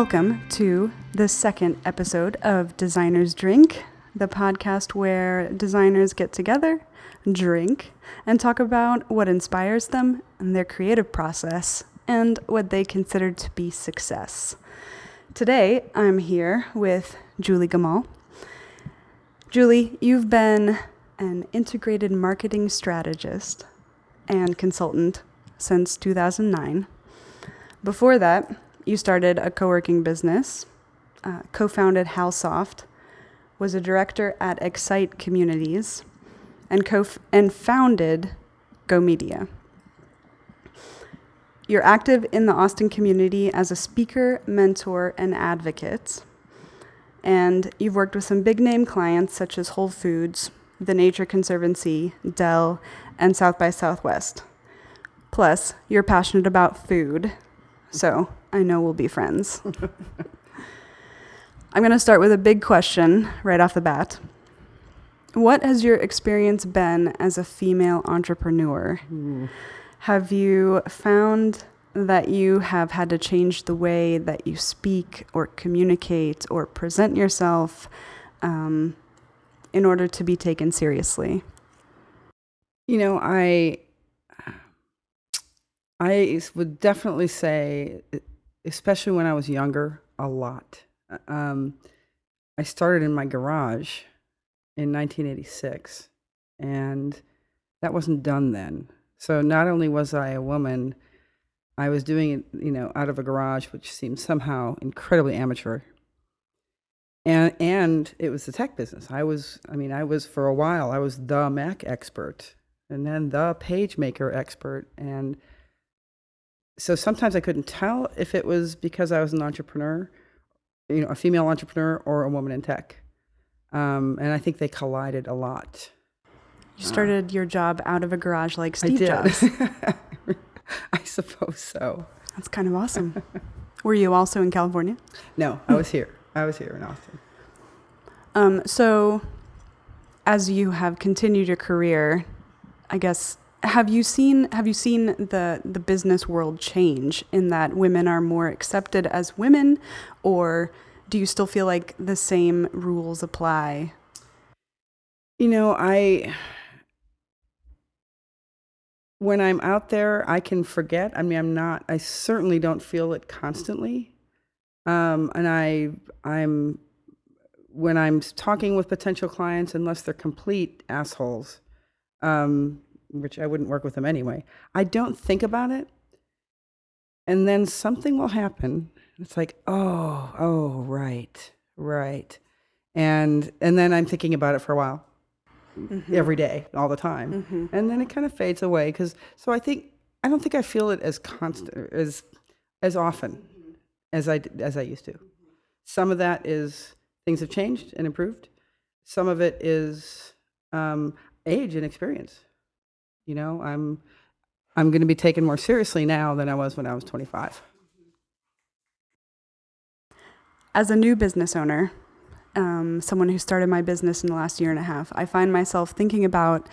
Welcome to the second episode of Designers Drink, the podcast where designers get together, drink, and talk about what inspires them and their creative process and what they consider to be success. Today, I'm here with Julie Gamal. Julie, you've been an integrated marketing strategist and consultant since 2009. Before that, you started a co working business, uh, co founded Howsoft, was a director at Excite Communities, and, co- and founded Go Media. You're active in the Austin community as a speaker, mentor, and advocate. And you've worked with some big name clients such as Whole Foods, the Nature Conservancy, Dell, and South by Southwest. Plus, you're passionate about food, so I know we'll be friends. I'm going to start with a big question right off the bat. What has your experience been as a female entrepreneur? Hmm. Have you found that you have had to change the way that you speak or communicate or present yourself um, in order to be taken seriously? You know, I I would definitely say, especially when I was younger, a lot. Um, I started in my garage in 1986, and that wasn't done then. So not only was I a woman, I was doing it, you know, out of a garage, which seemed somehow incredibly amateur. And and it was the tech business. I was, I mean, I was for a while, I was the Mac expert, and then the PageMaker expert, and so sometimes I couldn't tell if it was because I was an entrepreneur, you know, a female entrepreneur or a woman in tech. Um, and I think they collided a lot. You started your job out of a garage like I Steve did. Jobs. I suppose so. That's kind of awesome. Were you also in California? No, I was here. I was here in Austin. Um, so, as you have continued your career, I guess have you seen have you seen the the business world change in that women are more accepted as women, or do you still feel like the same rules apply? You know, I when I'm out there, I can forget. I mean, I'm not. I certainly don't feel it constantly. Um, and I, I'm when I'm talking with potential clients, unless they're complete assholes, um, which I wouldn't work with them anyway. I don't think about it, and then something will happen. It's like, oh, oh, right, right, and and then I'm thinking about it for a while every day, all the time, and then it kind of fades away. Because so I think I don't think I feel it as constant as as often as I as I used to. Some of that is things have changed and improved. Some of it is um, age and experience. You know, I'm I'm going to be taken more seriously now than I was when I was 25. As a new business owner, um, someone who started my business in the last year and a half, I find myself thinking about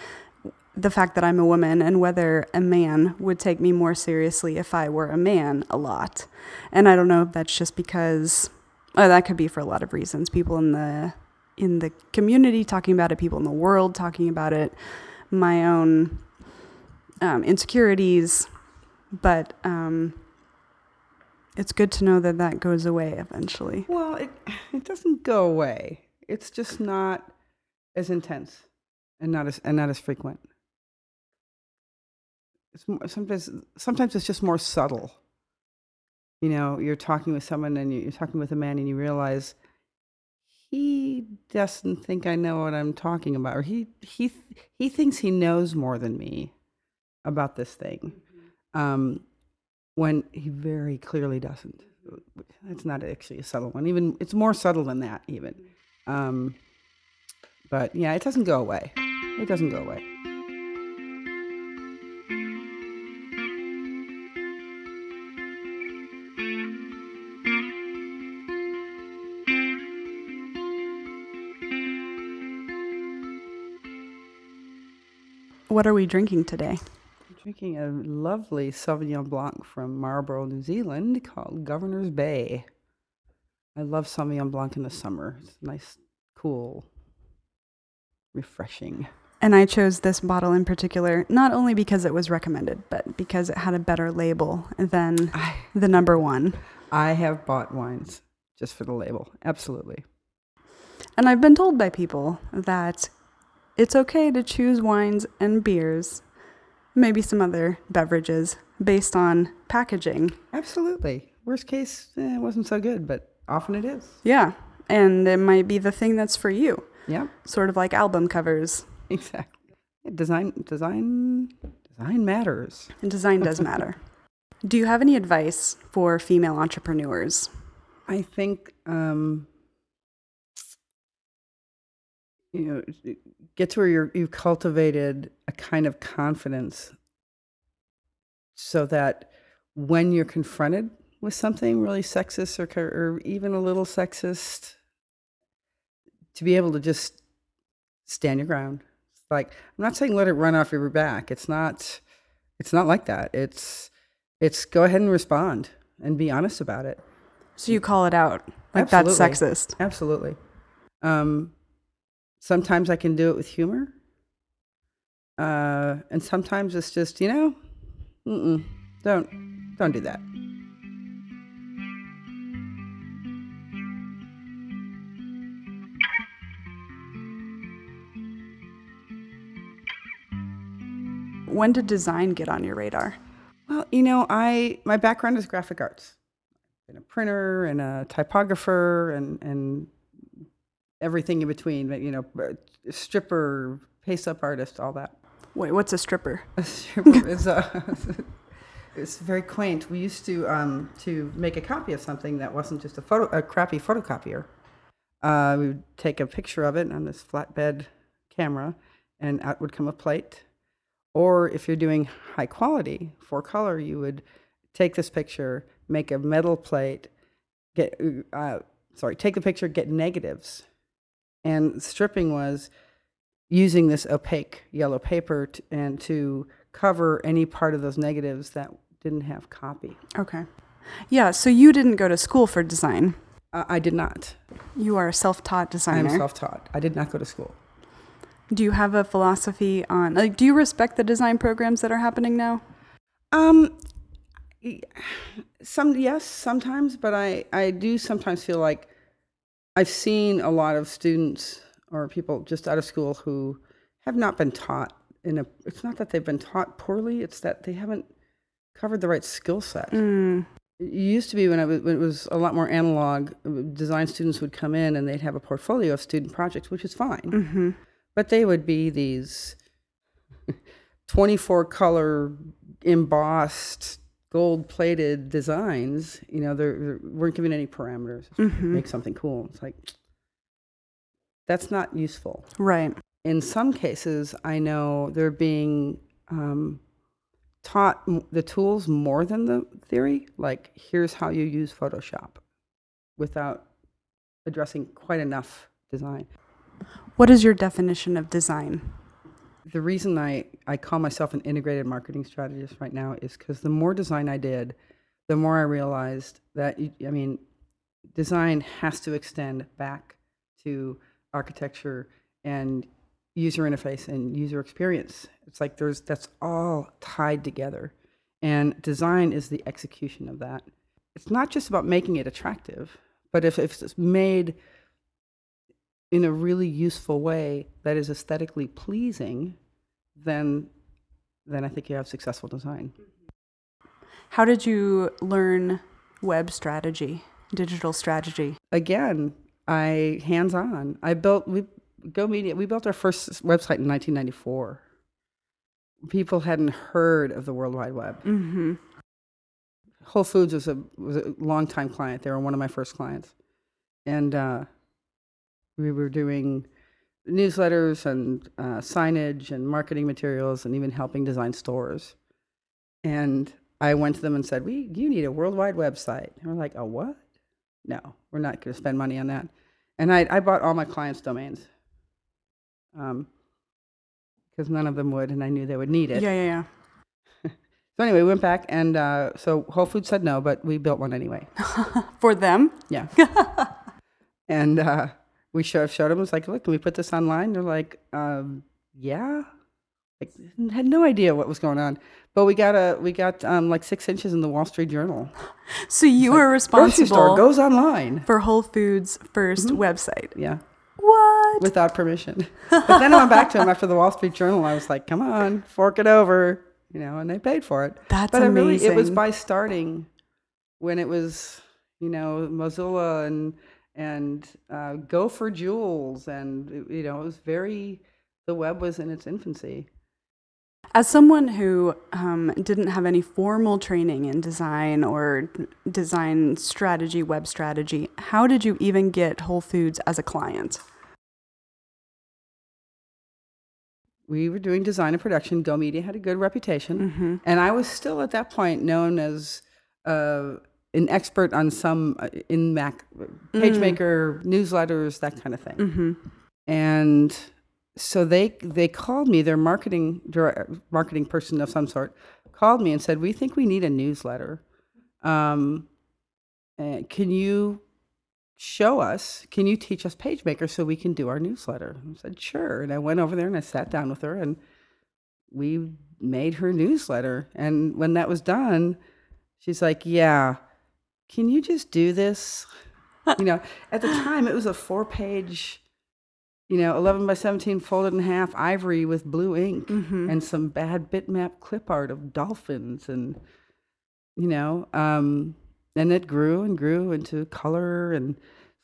the fact that I'm a woman and whether a man would take me more seriously if I were a man a lot. And I don't know if that's just because oh, that could be for a lot of reasons. People in the in the community talking about it, people in the world talking about it, my own um, insecurities, but um, it's good to know that that goes away eventually. Well, it it doesn't go away. It's just not as intense and not as and not as frequent. It's more, sometimes sometimes it's just more subtle. You know, you're talking with someone and you- you're talking with a man and you realize he doesn't think I know what I'm talking about, or he he he thinks he knows more than me about this thing, um, when he very clearly doesn't. It's not actually a subtle one. Even it's more subtle than that. Even, um, but yeah, it doesn't go away. It doesn't go away. What are we drinking today? Drinking a lovely Sauvignon Blanc from Marlborough, New Zealand, called Governor's Bay. I love Sauvignon Blanc in the summer. It's nice, cool, refreshing. And I chose this bottle in particular, not only because it was recommended, but because it had a better label than I, the number one. I have bought wines just for the label. Absolutely. And I've been told by people that it's okay to choose wines and beers, maybe some other beverages, based on packaging. Absolutely. Worst case, eh, it wasn't so good, but often it is. Yeah. And it might be the thing that's for you, Yeah, sort of like album covers. exactly. Design, design, design matters. And design does matter. Do you have any advice for female entrepreneurs? I think um, you know get to where you're you've cultivated a kind of confidence so that when you're confronted with something really sexist or, or even a little sexist to be able to just stand your ground It's like i'm not saying let it run off your back it's not it's not like that it's it's go ahead and respond and be honest about it So you call it out. Like that's sexist. Absolutely. Um, sometimes I can do it with humor. Uh, and sometimes it's just, you know, mm-mm, don't, don't do that. When did design get on your radar? Well, you know, I my background is graphic arts. I've been a printer and a typographer and and everything in between. but, You know, stripper, paste up artist, all that. Wait, what's a stripper? A stripper is a, it's very quaint. We used to um, to make a copy of something that wasn't just a photo a crappy photocopier. Uh, we would take a picture of it on this flatbed camera, and out would come a plate. Or if you're doing high quality for color, you would take this picture, make a metal plate, get uh, sorry, take the picture, get negatives, and stripping was using this opaque yellow paper t- and to cover any part of those negatives that didn't have copy. Okay. Yeah, so you didn't go to school for design. Uh, I did not. You are a self-taught designer. I am self-taught. I did not go to school. do you have a philosophy on like do you respect the design programs that are happening now? Um, some yes, sometimes, but I I do sometimes feel like I've seen a lot of students or people just out of school who have not been taught in a. It's not that they've been taught poorly; it's that they haven't covered the right skill set. Mm, It used to be when, I was, when it was a lot more analog, design students would come in and they'd have a portfolio of student projects, which is fine. hmm But they would be these 24 color embossed gold plated designs. You know, they weren't given any parameters. hmm Make something cool. It's like, that's not useful. Right. In some cases, I know they're being um, taught the tools more than the theory. Like, here's how you use Photoshop without addressing quite enough design. What is your definition of design? The reason I, I call myself an integrated marketing strategist right now is because the more design I did, the more I realized that, I mean, design has to extend back to architecture and user interface and user experience. It's like there's that's all tied together. And design is the execution of that. It's not just about making it attractive, but if, if it's made in a really useful way that is aesthetically pleasing, then then I think you have successful design. How did you learn web strategy, digital strategy? Again, I hands on. I built we Go Media. We built our first website in 1994. People hadn't heard of the World Wide Web. hmm Whole Foods was a was a longtime client. They were one of my first clients, and uh, we were doing newsletters and uh, signage and marketing materials, and even helping design stores. And I went to them and said, "We, you need a worldwide website." And we're like, "A what? No, we're not going to spend money on that." And I, I bought all my clients' domains because none of them would, and I knew they would need it. Yeah, yeah, yeah. So anyway, we went back, and uh, so Whole Foods said no, but we built one anyway. For them? Yeah. and uh, we showed, showed them. It was like, look, can we put this online? They're like, um, yeah. Like, had no idea what was going on. But we got a we got um, like six inches in the Wall Street Journal. So you were responsible. Grocery store goes online. for Whole Foods' 1st Mm-hmm. website. Yeah, What? without permission. But then I went back to him after the Wall Street Journal. I was like, come on, fork it over, you know, and they paid for it. That's but I really, it was by starting when it was, you know, Mozilla and and uh, Gopher Jewels, and you know, it was very. The web was in its infancy. As someone who um, didn't have any formal training in design or design strategy, web strategy, how did you even get Whole Foods as a client? We were doing design and production. Go Media had a good reputation, Mm-hmm. and I was still at that point known as uh, an expert on some uh, in Mac PageMaker newsletters, that kind of thing. Mm-hmm. and so they they called me their marketing direct, marketing person of some sort called me and said we think we need a newsletter. Um, uh, can you show us can you teach us PageMaker so we can do our newsletter? I said sure. And i went over there and i sat down with her and we made her newsletter. And when that was done she's like yeah can you just do this you know at the time it was a four page you know 11 by 17 folded in half ivory with blue ink Mm-hmm. and some bad bitmap clip art of dolphins and you know um and it grew and grew into color and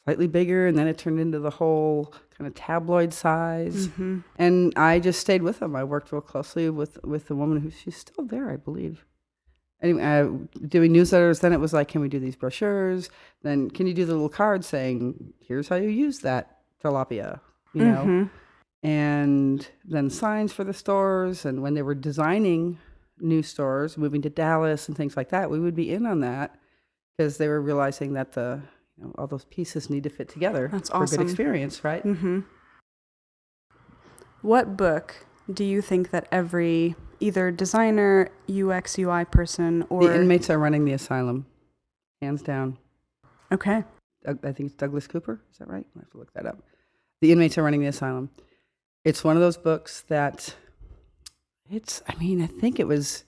slightly bigger and then it turned into the whole kind of tabloid size Mm-hmm. and i just stayed with them i worked real closely with with the woman who she's still there i believe anyway uh, doing newsletters then it was like can we do these brochures then can you do the little card saying here's how you use that tilapia you know Mm-hmm. and then signs for the stores and when they were designing new stores moving to dallas and things like that we would be in on that because they were realizing that the you know, all those pieces need to fit together That's for a good experience right Mm-hmm. What book do you think that every either designer, UX, UI person, or the inmates are running the asylum hands down. Okay, Doug- i think it's douglas cooper is that right? I have to look that up. The inmates are running the asylum. It's one of those books that it's i mean i think it was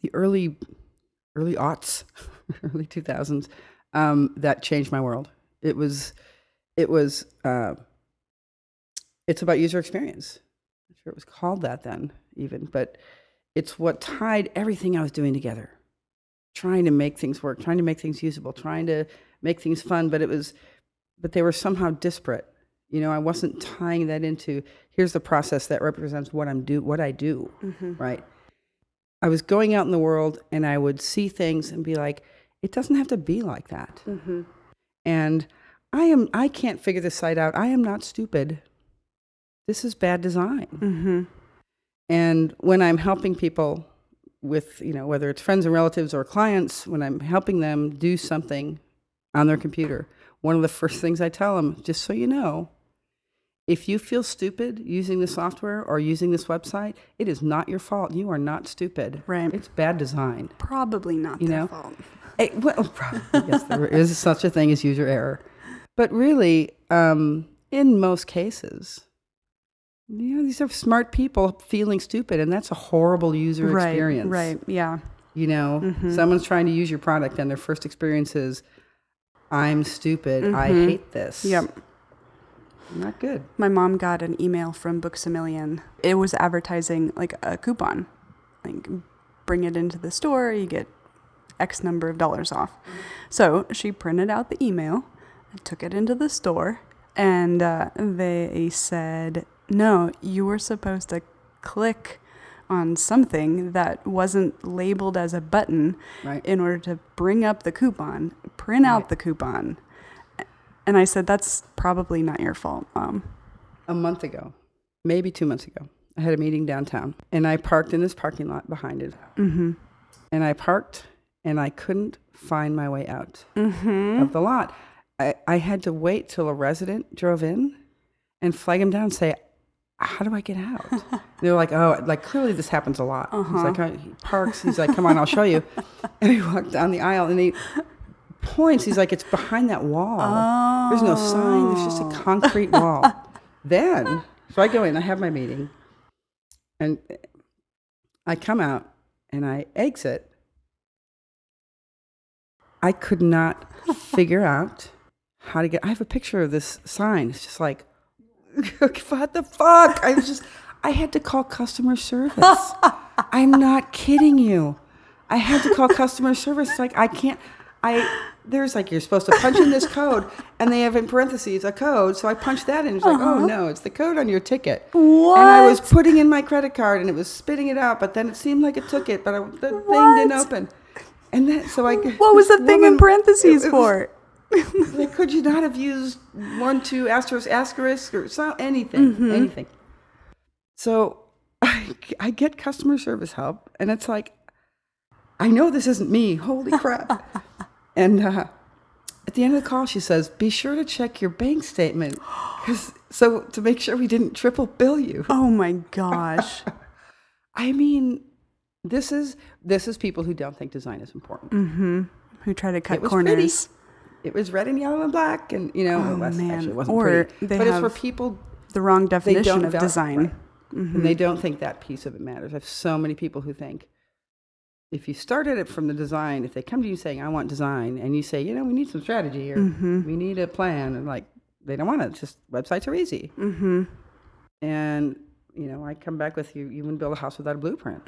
the early early aughts early 2000s um, that changed my world. It was it was uh, it's about user experience sure it was called that then even but it's what tied everything i was doing together. Trying to make things work trying to make things usable trying to make things fun but it was but they were somehow disparate. You know i wasn't tying that into here's the process that represents what i'm do what i do mm-hmm. right? I was going out in the world and i would see things and be like it doesn't have to be like that. Mm-hmm. and i am i can't figure this site out. I am not stupid this is bad design Mm-hmm. and when i'm helping people with you know whether it's friends and relatives or clients when i'm helping them do something on their computer one of the first things i tell them just so you know if you feel stupid using the software or using this website it is not your fault you are not stupid Right. it's bad design Probably not You their know? fault. Eh, well, probably, yes, there is such a thing as user error. But really, um, in most cases, you know, these are smart people feeling stupid, and that's a horrible user Right, experience. right, yeah. You know, Mhm. someone's trying to use your product, and their first experience is, I'm stupid. I Mhm. hate this. Yep. Not good. My mom got an email from Books a Million. It was advertising like a coupon. Like bring it into the store, you get X number of dollars off. So she printed out the email, took it into the store, and uh, they said, no, you were supposed to click on something that wasn't labeled as a button Right. in order to bring up the coupon, print out the coupon. And I said, that's probably not your fault, mom. a month ago, maybe two months ago, I had a meeting downtown, and I parked in this parking lot behind it. Mm-hmm. And I parked, and I couldn't find my way out. Mm-hmm. of the lot. I, I had to wait till a resident drove in and flag him down and say, how do I get out? They're like, oh, like clearly this happens a lot. He's Uh-huh. like, oh, he parks. He's like, come on, I'll show you. And he walked down the aisle and he points. He's like, it's behind that wall. There's no sign. There's just a concrete wall. then, so I go in. I have my meeting, and I come out and I exit. I could not figure out how to get. I have a picture of this sign. It's just like, what the fuck? I was just, I had to call customer service. I'm not kidding you. I had to call customer service. Like, I can't, I, there's like, you're supposed to punch in this code, and they have in parentheses a code. So I punched that in. It's like, oh uh-huh. no, it's the code on your ticket. What? And I was putting in my credit card, and it was spitting it out, but then it seemed like it took it, but I, the thing didn't open. And then, so I. What was the thing in parentheses it- it was- for? like, could you not have used one, two, asterisk, asterisk, or so, anything, Mm-hmm. anything? So I, I get customer service help, and it's like, I know this isn't me. Holy crap. and uh, at the end of the call, she says, be sure to check your bank statement. 'cause- so to make sure we didn't triple bill you. Oh my gosh. I mean, this is this is people who don't think design is important. mm-hmm. Who try to cut was pretty. It was red and yellow and black, and you know, Oh, it was, man. actually wasn't Or pretty. but it's for people The wrong definition of design. right. Mm-hmm. and they don't think that piece of it matters. I have so many people who think if you started it from the design, if they come to you saying, "I want design," and you say, "You know, we need some strategy or Mm-hmm. we need a plan," and like they don't want it. It's just websites are easy, Mm-hmm. and you know, I come back with you. You wouldn't build a house without a blueprint.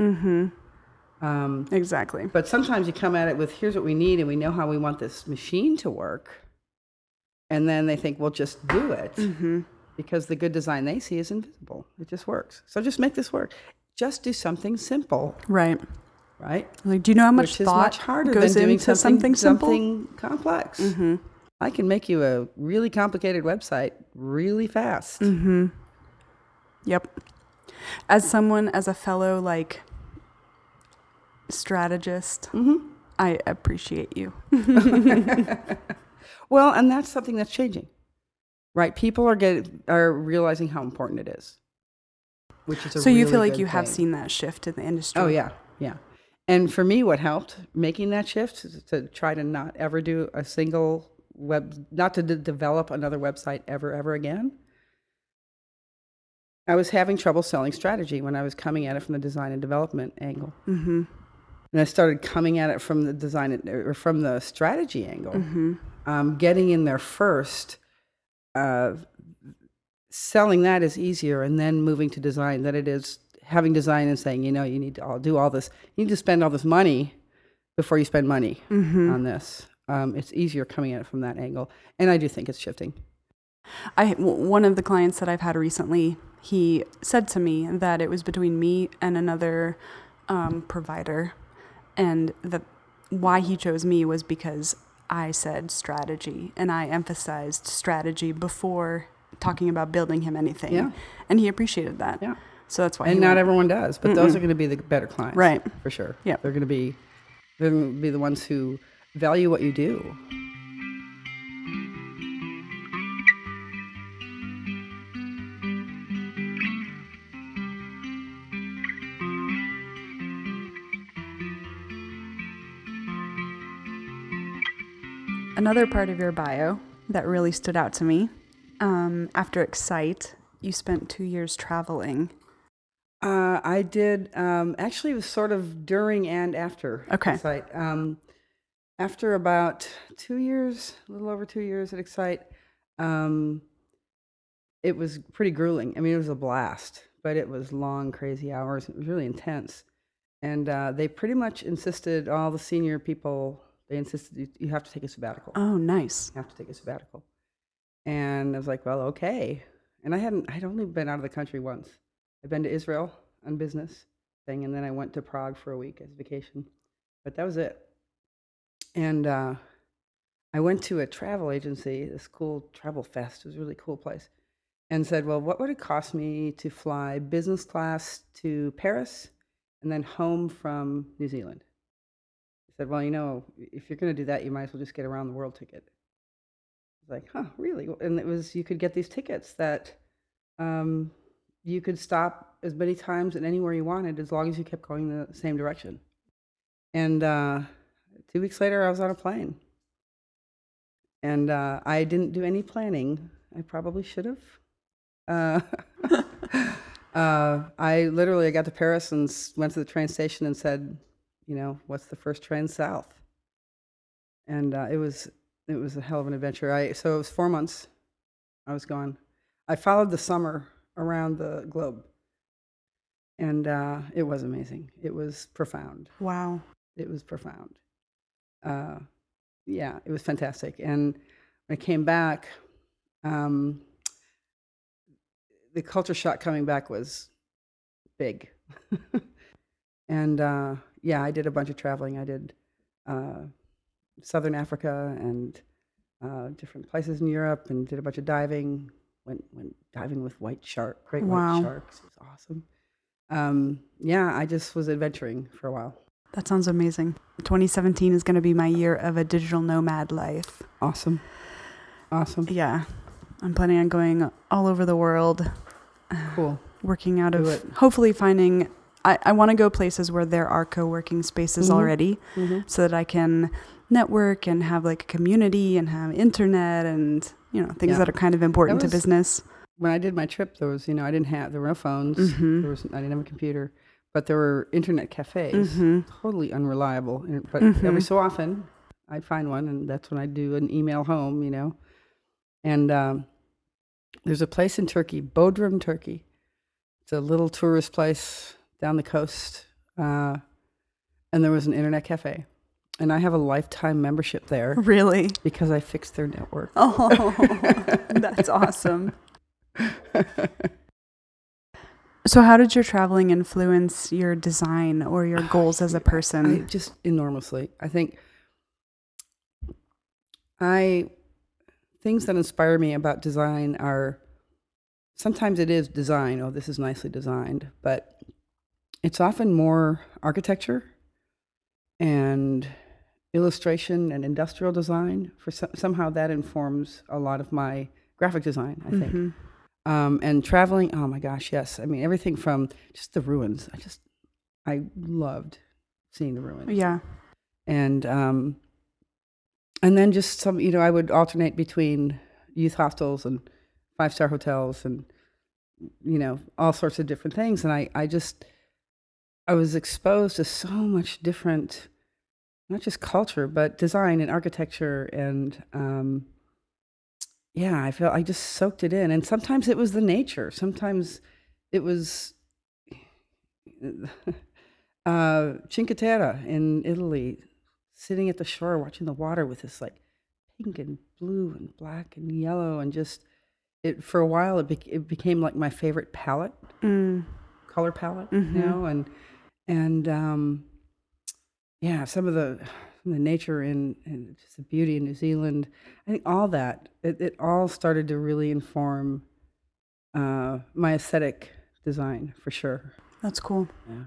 Um, Exactly. But sometimes you come at it with, here's what we need, and we know how we want this machine to work. And then they think, well, just do it Mm-hmm. because the good design they see is invisible. It just works. So just make this work. Just do something simple, Right. right? Like, do you know how much Which is thought much harder goes than doing into something, simple? something complex. Mm-hmm. I can make you a really complicated website really fast. Mm-hmm. Yep. As someone, as a fellow like strategist, Mm-hmm. I appreciate you. Well, and that's something that's changing, right? People are get, are realizing how important it is, which is a so you feel like you have seen that shift in the industry. Oh yeah, yeah. And for me, what helped making that shift is to try to not ever do a single web, not to de- develop another website ever, ever again. I was having trouble selling strategy when I was coming at it from the design and development angle, Mm-hmm. And I started coming at it from the design or from the strategy angle. Mm-hmm. Um, getting in there first, uh, selling that is easier, and then moving to design than it is having design and saying, you know, you need to all do all this. You need to spend all this money before you spend money Mm-hmm. on this. Um, it's easier coming at it from that angle, and I do think it's shifting. I w- one of the clients that I've had recently, he said to me that it was between me and another um, provider, and that why he chose me was because I said strategy and I emphasized strategy before talking about building him anything, Yeah. and he appreciated that. Yeah. So that's why. and not went. everyone does, but those Mm-mm. are going to be the better clients, Right. For sure. Yeah. they're going to be they're going to be the ones who value what you do. Another part of your bio that really stood out to me. Um, after Excite, you spent two years traveling. Uh, I did. Um, actually, it was sort of during and after. Okay. Excite. Um, after about two years, a little over two years at Excite, um, it was pretty grueling. I mean, it was a blast, but it was long, crazy hours. It was really intense, and uh, they pretty much insisted all the senior people. They insisted you, you have to take a sabbatical. Oh, nice. You have to take a sabbatical. And I was like, well, okay. And I hadn't, I'd only been out of the country once. I'd been to Israel on business thing, and then I went to Prague for a week as vacation. But that was it. And uh, I went to a travel agency, this cool Travelfest. It was a really cool place. And said, well, what would it cost me to fly business class to Paris and then home from New Zealand? Said, well, you know, if you're going to do that, you might as well just get a round the world ticket. I was like, huh, really? And it was, you could get these tickets that um, you could stop as many times and anywhere you wanted as long as you kept going the same direction. And uh, two weeks later, I was on a plane. And uh, I didn't do any planning. I probably should have. Uh, uh, I literally I got to Paris and went to the train station and said, you know, what's the first train south? And uh, it was it was a hell of an adventure. I so it was four months. I was gone. I followed the summer around the globe, and uh, it was amazing. It was profound. Wow. It was profound. Uh, yeah, it was fantastic. And when I came back, um, the culture shock coming back was big. and uh, yeah, I did a bunch of traveling. I did uh, Southern Africa and uh, different places in Europe, and did a bunch of diving. Went went diving with white shark, great Wow. white sharks. It was awesome. Um, yeah, I just was adventuring for a while. That sounds amazing. 2017 is going to be my year of a digital nomad life. Awesome. Awesome. Yeah. I'm planning on going all over the world, Cool. working out Do of it. hopefully finding. I, I want to go places where there are co working spaces Mhm. already Mm-hmm. so that I can network and have like a community and have internet and, you know, things Yeah. that are kind of important was- to business. When I did my trip, there was, you know, I didn't have, there were no phones. Mhm. There was, I didn't have a computer, but there were internet cafes. hmm Totally unreliable. But every Mhm. so often, I'd find one, and that's when I'd do an email home, you know. And um, there's a place in Turkey, Bodrum, Turkey. It's a little tourist place down the coast. Uh, and there was an internet cafe. And I have a lifetime membership there Really? because I fixed their network. Oh, that's awesome. So, how did your traveling influence your design or your goals as a person? just enormously. I think I things that inspire me about design are sometimes it is design. Oh, this is nicely designed, but it's often more architecture and illustration and industrial design. For some, somehow that informs a lot of my graphic design. I think. Mhm. Um, and traveling, oh my gosh, yes. I mean, everything from just the ruins. I just, I loved seeing the ruins. Yeah. And, um, and then just some, you know, I would alternate between youth hostels and five star hotels and, you know, all sorts of different things. And I, I just, I was exposed to so much different, not just culture, but design and architecture and, um, yeah, I felt I just soaked it in. And sometimes it was the nature. Sometimes it was uh, Cinque Terre in Italy, sitting at the shore watching the water with this like pink and blue and black and yellow and just it for a while it, bec it became like my favorite palette Mm. color palette Mhm. you know and and um yeah some of the the nature in and just the beauty in New Zealand I think all that it, it all started to really inform uh my aesthetic design for sure That's cool. yeah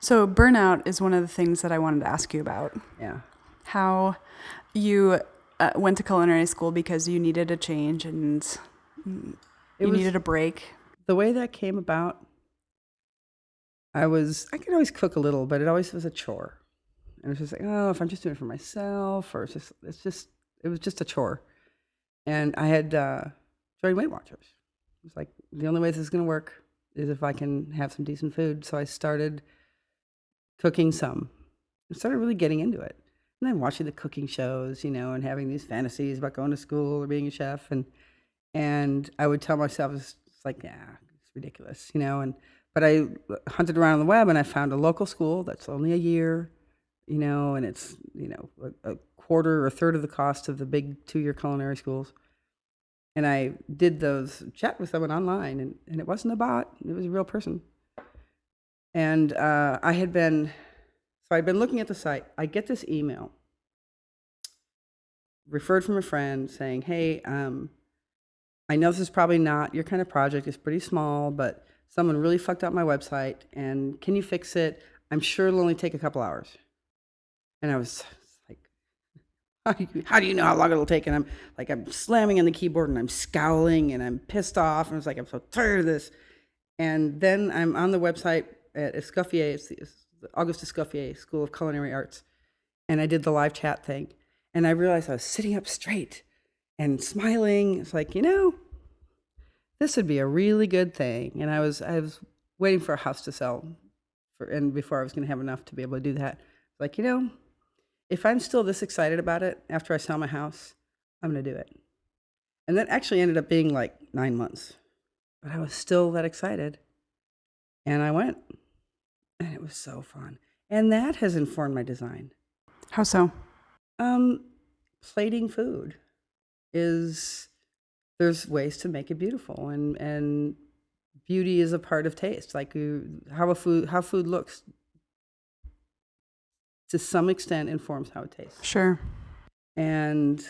So, burnout is one of the things that I wanted to ask you about. yeah How you uh, went to culinary school because you needed a change and you was- needed a break. the way that came about i was i could always cook a little but it always was a chore. And it was just like oh if i'm just doing it for myself or it's just it's just it was just a chore. And i had uh joined weight watchers. It was like the only way this is going to work is if i can have some decent food. So i started cooking some. I started really getting into it. And then watching the cooking shows you know and having these fantasies about going to school or being a chef. And and I would tell myself it's, like, yeah, it's ridiculous, you know. And but I hunted around on the web and I found a local school that's only a year, you know, and it's you know a, a quarter or a third of the cost of the big two-year culinary schools. And I did those chat with someone online, and, and it wasn't a bot; it was a real person. And uh, I had been, so I'd been looking at the site. I get this email referred from a friend saying, "Hey, um, I know this is probably not your kind of project. It's pretty small, but someone really fucked up my website, and can you fix it? I'm sure it'll only take a couple hours." And I was like, how do, you, "How do you know how long it'll take?" And I'm like, I'm slamming on the keyboard, and I'm scowling, and I'm pissed off, and it's like, I'm so tired of this. And then I'm on the website at Escoffier, it's the, it's the Auguste Escoffier School of Culinary Arts, and I did the live chat thing. And I realized I was sitting up straight and smiling. It's like, you know, this would be a really good thing. And I was I was waiting for a house to sell, for and before I was going to have enough to be able to do that. Like, you know, if I'm still this excited about it after I sell my house, I'm going to do it. And that actually ended up being like nine months, but I was still that excited, and I went, and it was so fun. And that has informed my design. How so? Um, plating food is there's ways to make it beautiful, and and beauty is a part of taste. Like you, how a food how food looks to some extent informs how it tastes. Sure. And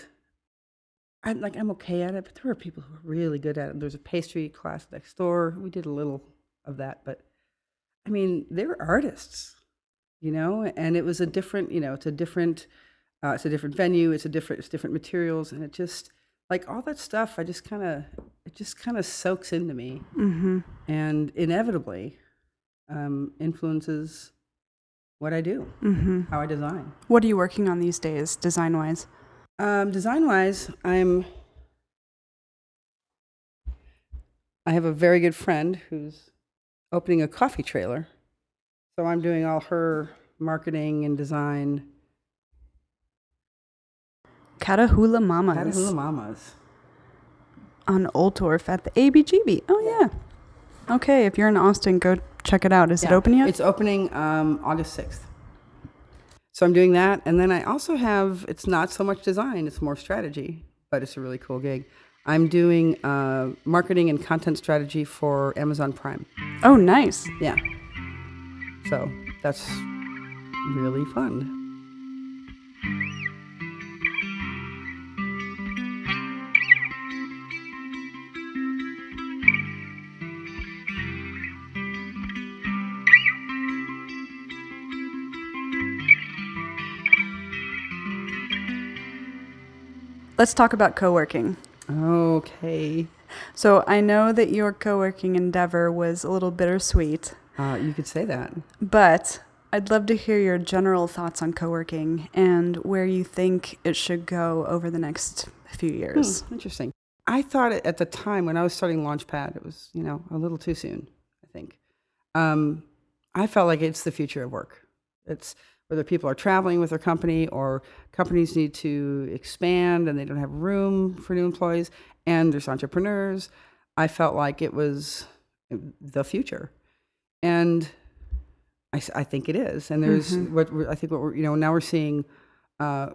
I'm like I'm okay at it, but there are people who are really good at it. There's a pastry class next door. We did a little of that, but I mean, they're artists, you know, and it was a different, you know, it's a different uh, it's a different venue, it's a different it's different materials and it just like all that stuff I just kind of it just kind of soaks into me Mm-hmm. and inevitably um, influences what I do, Mm-hmm. how I design. What are you working on these days, design wise? Um, design wise, I'm. I have a very good friend who's opening a coffee trailer. So I'm doing all her marketing and design. Catahoula Mamas Catahoula Mamas. on Oltorf at the ABGB. Oh, yeah. Okay, if you're in Austin, go check it out. Is it Yeah, open yet? It's opening um, August 6th. So I'm doing that. And then I also have, it's not so much design, it's more strategy, but it's a really cool gig. I'm doing uh, marketing and content strategy for Amazon Prime. oh, nice. Yeah. So that's really fun. Let's talk about co working. Okay. So I know that your co working endeavor was a little bittersweet, Uh, you could say that. but I'd love to hear your general thoughts on co working and where you think it should go over the next few years. Hmm, interesting. I thought at the time when I was starting Launchpad, it was, you know, a little too soon, I think. Um, I felt like it's the future of work. It's whether people are traveling with their company or companies need to expand and they don't have room for new employees and there's entrepreneurs. I felt like it was the future. And I think it is. And there's what we're, I think what we're, you know, now we're seeing uh,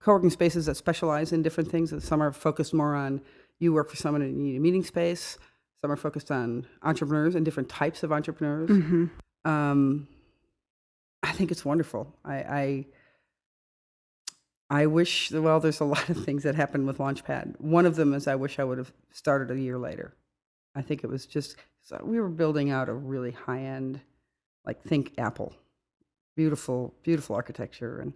co-working spaces that specialize in different things. Some are focused more on you work for someone and you need a meeting space. Some are focused on entrepreneurs and different types of entrepreneurs. Mm-hmm. Um, I think it's wonderful. I, I I wish. Well, there's a lot of things that happened with Launchpad. One of them is I wish I would have started a year later. I think it was just so we were building out a really high end, like think Apple, beautiful, beautiful architecture, and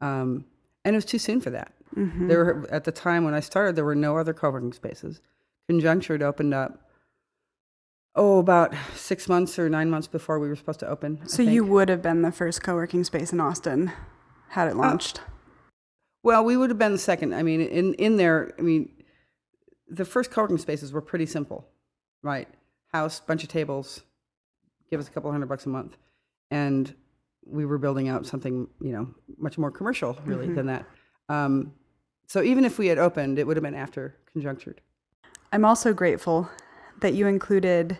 um, and it was too soon for that. Mm-hmm. There were, at the time when I started, there were no other co-working spaces. Conjunctured opened up. Oh, about six months or nine months before we were supposed to open. I So you would have been the first co working space in Austin had it launched. well, we would have been the second. I mean, in in there, I mean, the first co-working spaces were pretty simple, right? House, bunch of tables, give us a couple hundred bucks a month, and we were building out something, you know, much more commercial, really, than that. Um, so even if we had opened, it would have been after conjunctured. I'm also grateful that you included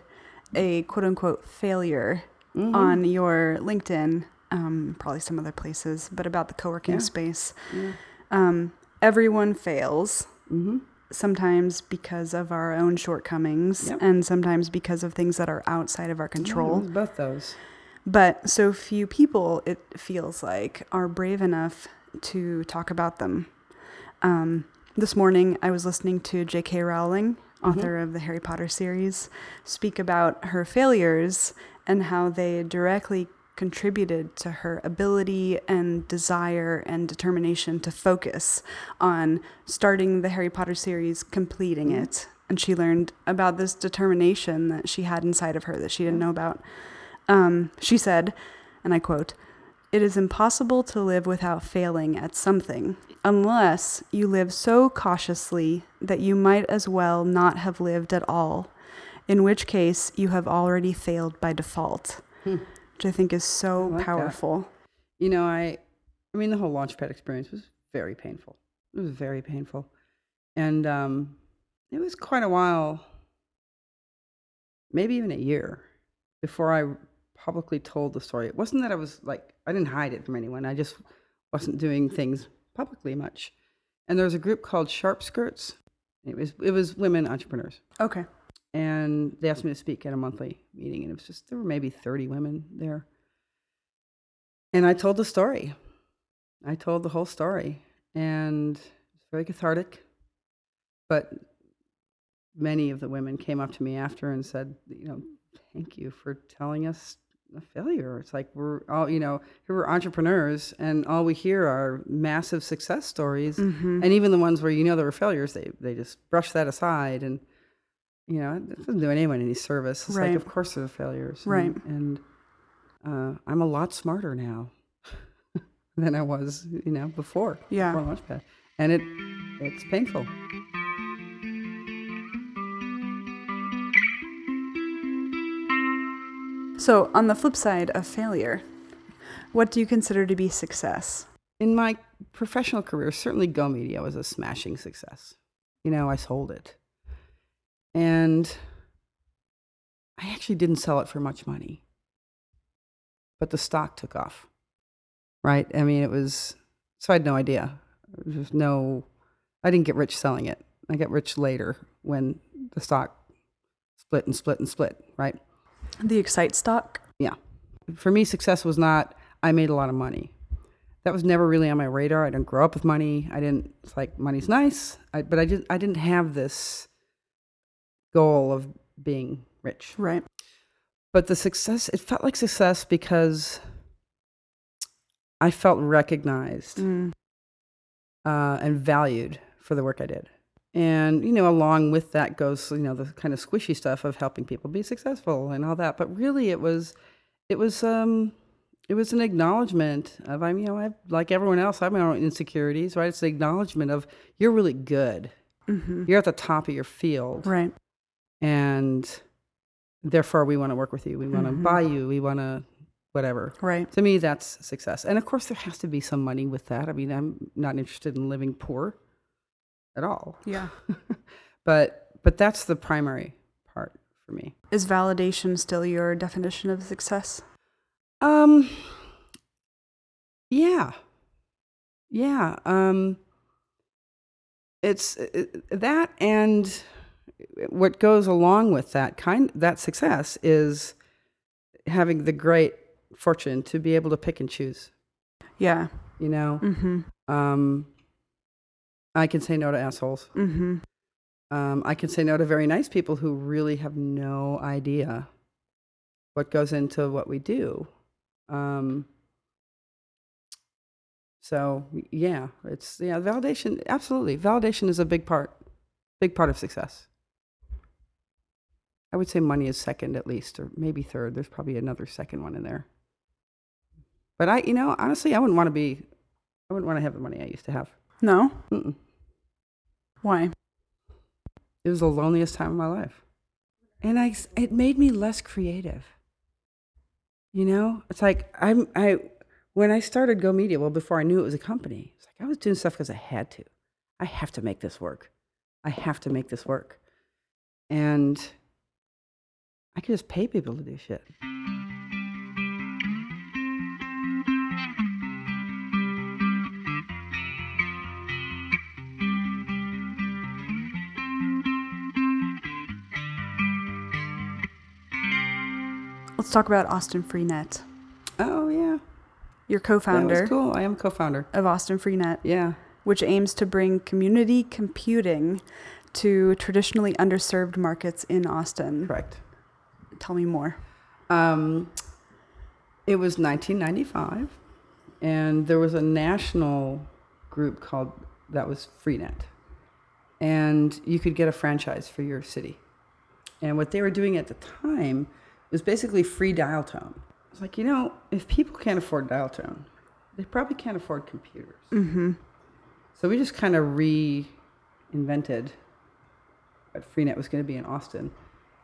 a quote unquote failure Mm-hmm. on your LinkedIn, um, probably some other places, but about the co working Yeah. space. Um, everyone fails, Mm-hmm. sometimes because of our own shortcomings, Yep. and sometimes because of things that are outside of our control. both those. But so few people, it feels like, are brave enough to talk about them. Um, this morning, I was listening to J.K. Rowling, author of the Harry Potter series, speak about her failures and how they directly contributed to her ability and desire and determination to focus on starting the Harry Potter series, completing it, and she learned about this determination that she had inside of her that she didn't know about. Um, she said, and I quote, It is impossible to live without failing at something, unless you live so cautiously that you might as well not have lived at all, in which case you have already failed by default, Hmm. which I think is so like that. powerful. You know, I, I mean, the whole Launchpad experience was very painful. It was very painful, and um, it was quite a while, maybe even a year, before I publicly told the story. It wasn't that I was like I didn't hide it from anyone. I just wasn't doing things publicly much. And there was a group called Sharp Skirts. It was it was women entrepreneurs Okay. and they asked me to speak at a monthly meeting and it was just there were maybe 30 women there and i told the story i told the whole story and it was very cathartic but many of the women came up to me after and said you know thank you for telling us a failure it's like we're all you know here we're entrepreneurs and all we hear are massive success stories Mm-hmm. and even the ones where you know there were failures they they just brush that aside and you know it doesn't do anyone any service it's Right. like of course there are failures and- Right. and uh, i'm a lot smarter now than i was you know before Yeah. before launchpad and it it's painful So, on the flip side of failure, what do you consider to be success? in my professional career certainly go media was a smashing success. You know i sold it. And i actually didn't sell it for much money. But the stock took off right? I mean it was so i had no idea. There's no i didn't get rich selling it. I got rich later when the stock split and split and split right The Excite stock? yeah. For me, success was not I made a lot of money. That was never really on my radar. I didn't grow up with money. I didn't. It's like money's nice, I, but I didn't. I didn't have this goal of being rich. Right. But the success, it felt like success because I felt recognized Mm. uh, and valued for the work I did. And, you know, along with that goes, you know, the kind of squishy stuff of helping people be successful and all that. But really it was, it was, um, it was an acknowledgement of, I'm, you know, I, like everyone else, I have my own insecurities, right? It's an acknowledgement of you're really good. hmm You're at the top of your field. Right. And therefore we want to work with you. We want to Mhm. buy you. We want to, whatever. Right. To me, that's success. And of course, there has to be some money with that. I mean, I'm not interested in living poor at all. Yeah. but but that's the primary part for me. Is validation still your definition of success? Um. Yeah. Yeah. Um. It's uh, that, and what goes along with that kind that success is having the great fortune to be able to pick and choose. Yeah. You know, Mm-hmm. um, I can say no to assholes. Mm-hmm. Um, I can say no to very nice people who really have no idea what goes into what we do. Um, so yeah, it's yeah, validation. Absolutely, validation is a big part, big part of success. I would say money is second at least, or maybe third. There's probably another second one in there. But I, you know, honestly, I wouldn't want to be, I wouldn't want to have the money I used to have. No. Mm-mm. Why? It was the loneliest time of my life. And I, it made me less creative. You know, it's like I'm, I, when I started Go Media, well, before I knew it was a company, it's like I was doing stuff because I had to. I have to make this work. I have to make this work. And I could just pay people to do shit. Let's talk about Austin Freenet. Oh, yeah. You're co-founder That was cool. I am co founder. of Austin Freenet, Yeah. which aims to bring community computing to traditionally underserved markets in Austin. Correct. Tell me more. Um, it was 1995, and there was a national group called that was Freenet, and you could get a franchise for your city. And what they were doing at the time was basically free dial tone. It's like, you know, if people can't afford dial tone, they probably can't afford computers. Mm-hmm. So we just kind of reinvented what Freenet was going to be in Austin.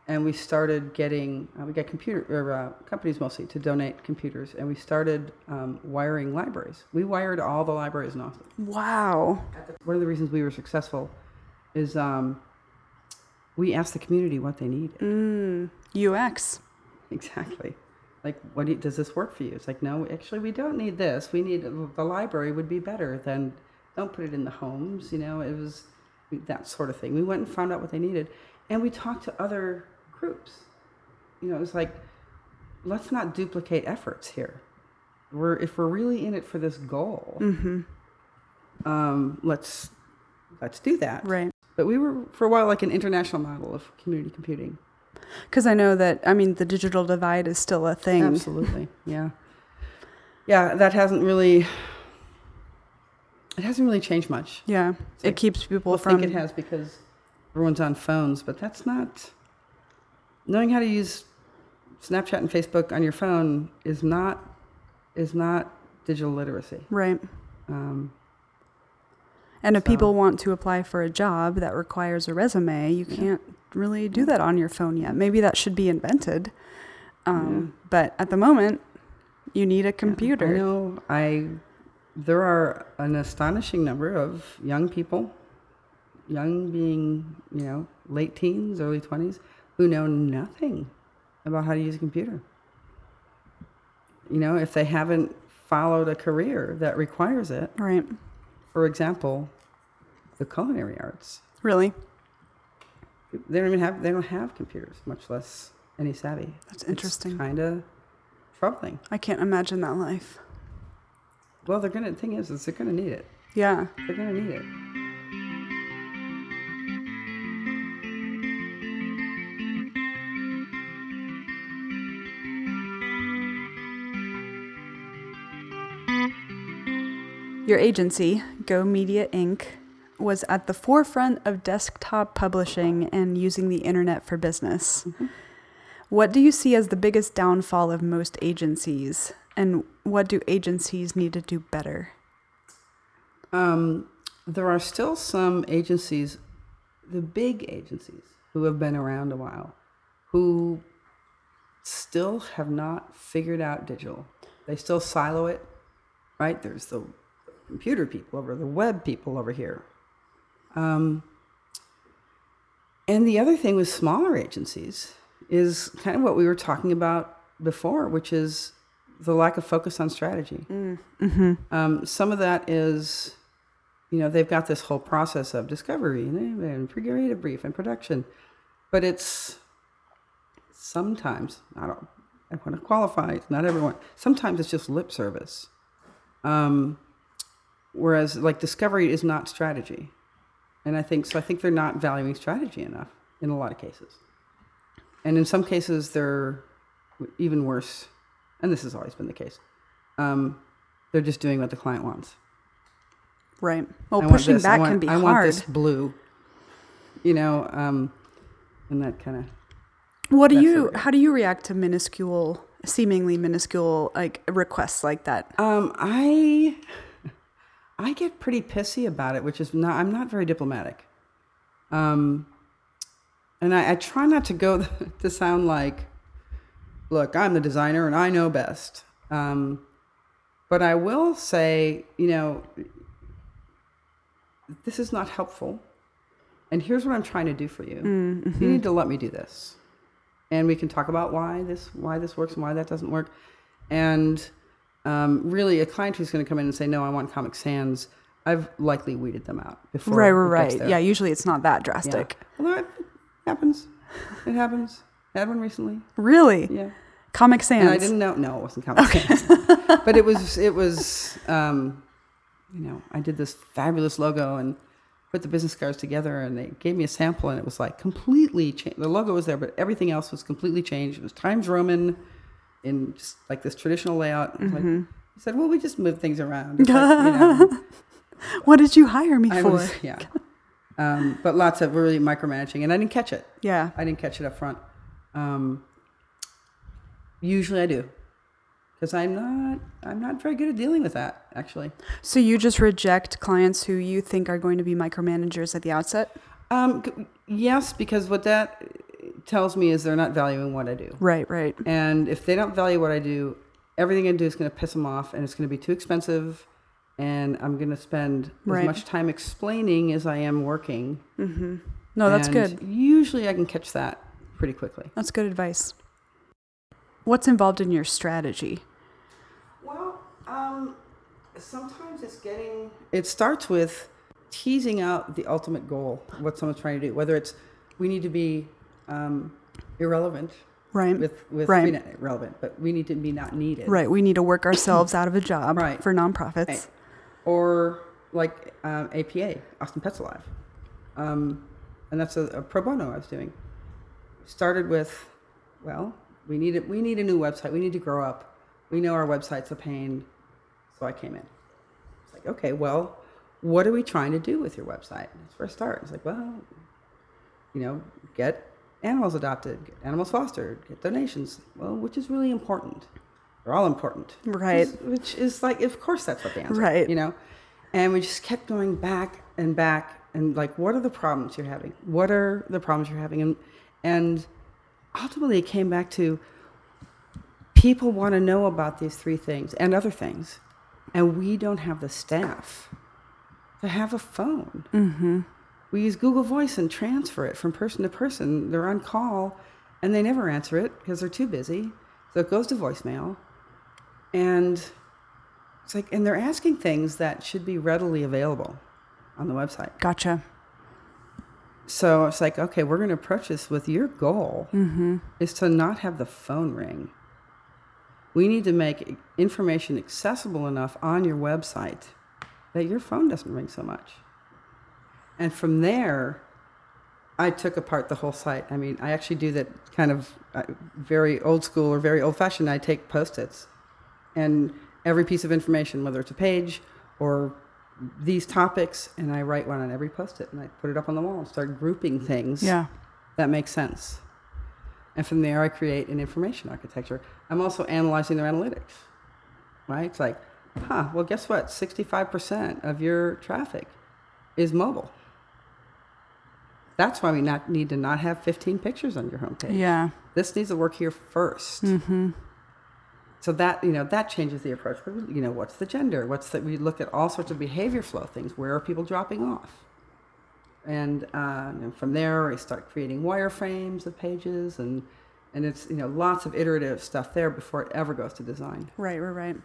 And we started getting, uh, we got computer, or uh, companies mostly to donate computers. And we started um, wiring libraries. We wired all the libraries in Austin. Wow. One of the reasons we were successful is um, we asked the community what they needed. Mm. UX. Exactly. Like, what do you, does this work for you? It's like, no, actually, we don't need this. We need the library would be better than don't put it in the homes. You know, it was that sort of thing. We went and found out what they needed, and we talked to other groups. You know, it was like, let's not duplicate efforts here. We're if we're really in it for this goal, Mm-hmm. um, let's let's do that. Right. But we were for a while like an international model of community computing. Because I know that, I mean, the digital divide is still a thing. Absolutely. Yeah. Yeah, that hasn't really it hasn't really changed much. Yeah. It's it like, keeps people People from. think it has because everyone's on phones, but that's not knowing how to use Snapchat and Facebook on your phone is not is not digital literacy. Right. Um, And if So- people want to apply for a job that requires a resume, you Yeah. can't really do that on your phone yet. Maybe that should be invented. Um, But at the moment, you need a computer. know I there are an astonishing number of young people, young being, you know, late teens, early 20s, who know nothing about how to use a computer. You know, if they haven't followed a career that requires it, Right. For example, the culinary arts, Really? they don't even have they don't have computers, much less any savvy. That's interesting. Kind of troubling. I can't imagine that life. Well, they're gonna. The thing is, is they're gonna need it. Yeah. They're gonna need it. Your agency, Go Media Inc., was at the forefront of desktop publishing and using the internet for business. What do you see as the biggest downfall of most agencies, and what do agencies need to do better? Um, there are still some agencies, the big agencies, who have been around a while, who still have not figured out digital. They still silo it, right? There's the computer people over, the web people over here. Um, and the other thing with smaller agencies is kind of what we were talking about before, which is the lack of focus on strategy. Um, some of that is, you know, they've got this whole process of discovery and, and creative brief and production, but it's sometimes I don't. I want to qualify. it's Not everyone. Sometimes it's just lip service. Um, whereas, like discovery is not strategy, and I think so. I think they're not valuing strategy enough in a lot of cases, and in some cases they're even worse. And this has always been the case. Um, they're just doing what the client wants. Right. Well, I pushing this, back want- can be I hard. want this blue. You know, um, and that kind of. What do you? How do you react to minuscule, seemingly minuscule, like requests like that? Um, I, I get pretty pissy about it, which is not. I'm not very diplomatic. Um, and I, I try not to go to sound like, look, I'm the designer and I know best. Um, but I will say, you know, this is not helpful. And here's what I'm trying to do for you. Mm-hmm. You need to let me do this. And we can talk about why this why this works and why that doesn't work. And um, really, a client who's going to come in and say, "No, I want Comic Sans," I've likely weeded them out before. Right, right, right. Yeah, usually it's not that Yeah. drastic. Although it happens, it happens. I had one recently. Really? Yeah. Comic Sans. And I didn't know. No, it wasn't Comic Sans. but it was. It was. Um, you know, I did this fabulous logo and put the business cards together, and they gave me a sample, and it was like completely changed. The logo was there, but everything else was completely changed. It was Times Roman, in just like this traditional layout. I was like, Mm-hmm. he said, "Well, we just move things around." Like, you know, What did you hire me I for? was, yeah. Um, but lots of really micromanaging, and I didn't catch it. Yeah. I didn't catch it up front. Um, usually I do, because I'm not I'm not very good at dealing with that actually. So you just reject clients who you think are going to be micromanagers at the outset? Um, yes, because what that tells me is they're not valuing what I do, Right, right. and if they don't value what I do, everything I do is going to piss them off, and it's going to be too expensive, and I'm going to spend Right. as much time explaining as I am working. No, that's And good. Usually, I can catch that pretty quickly. That's good advice. What's involved in your strategy? Well, um, sometimes it's getting. It starts with teasing out the ultimate goal, what someone's trying to do. Whether it's we need to be um, irrelevant Right. with with Right. Not irrelevant, but we need to be not needed. Right. We need to work ourselves out of a job Right. for nonprofits. Right. Or like um, APA, Austin Pets Alive, um, and that's a, a pro bono I was doing. Started with, well, we need a, we need a new website. We need to grow up. We know our website's a pain, so I came in. It's like, okay, well, what are we trying to do with your website? That's where I start. It's like, well, you know, get animals adopted, get animals fostered, get donations. Well, which is really important. They're all important. Right. Which is, which is like, of course, that's what the answer. Right. You know, and we just kept going back and back and like, what are the problems you're having? What are the problems you're having? And and ultimately, it came back to people want to know about these three things and other things, and we don't have the staff to have a phone. Mm-hmm. We use Google Voice and transfer it from person to person. They're on call and they never answer it because they're too busy. So it goes to voicemail. And it's like, and they're asking things that should be readily available on the website. Gotcha. So it's like, okay, we're going to approach this with your goal mm-hmm. is to not have the phone ring. We need to make information accessible enough on your website that your phone doesn't ring so much. And from there, I took apart the whole site. I mean, I actually do that kind of uh, very old school or very old fashioned. I take post its and every piece of information, whether it's a page or these topics, and I write one on every post it and I put it up on the wall and start grouping things Yeah. that make sense. And from there, I create an information architecture. I'm also analyzing their analytics, right? It's like, huh, well, guess what? 65% of your traffic is mobile. That's why we not need to not have 15 pictures on your homepage. Yeah. This needs to work here 1st Mm-hmm. So that you know that changes the approach. But, You know, what's the gender? What's the? We look at all sorts of behavior flow things. Where are people dropping off? And, uh, and from there, I start creating wireframes of pages, and and it's you know lots of iterative stuff there before it ever goes to design, Right, right, right.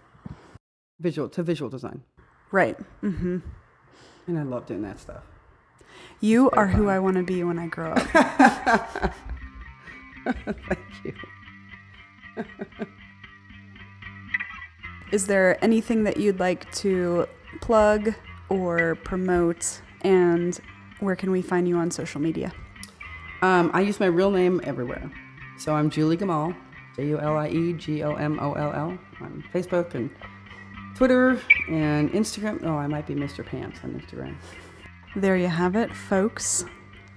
visual to visual design. Right. Mm-hmm. And I love doing that stuff. You are who. I want to be when I grow up. Thank you. Is there anything that you'd like to plug or promote? And where can we find you on social media? Um, I use my real name everywhere. So I'm Julie Gomoll, J U L I E G O M O L L, on Facebook and Twitter and Instagram. Oh, I might be Mr. Pants on Instagram. There you have it, folks.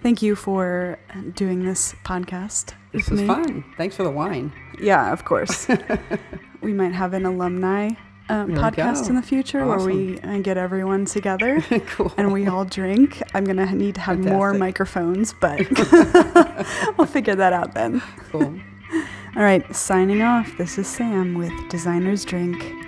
Thank you for doing this podcast. This was me. fun. Thanks for the wine. Yeah, of course. we might have an alumni um, podcast in the future where we uh, get everyone together cool. and we all drink. I'm going to need to have more microphones, but we'll figure that out then. Cool. All right, signing off. This is Sam with Designer's Drink.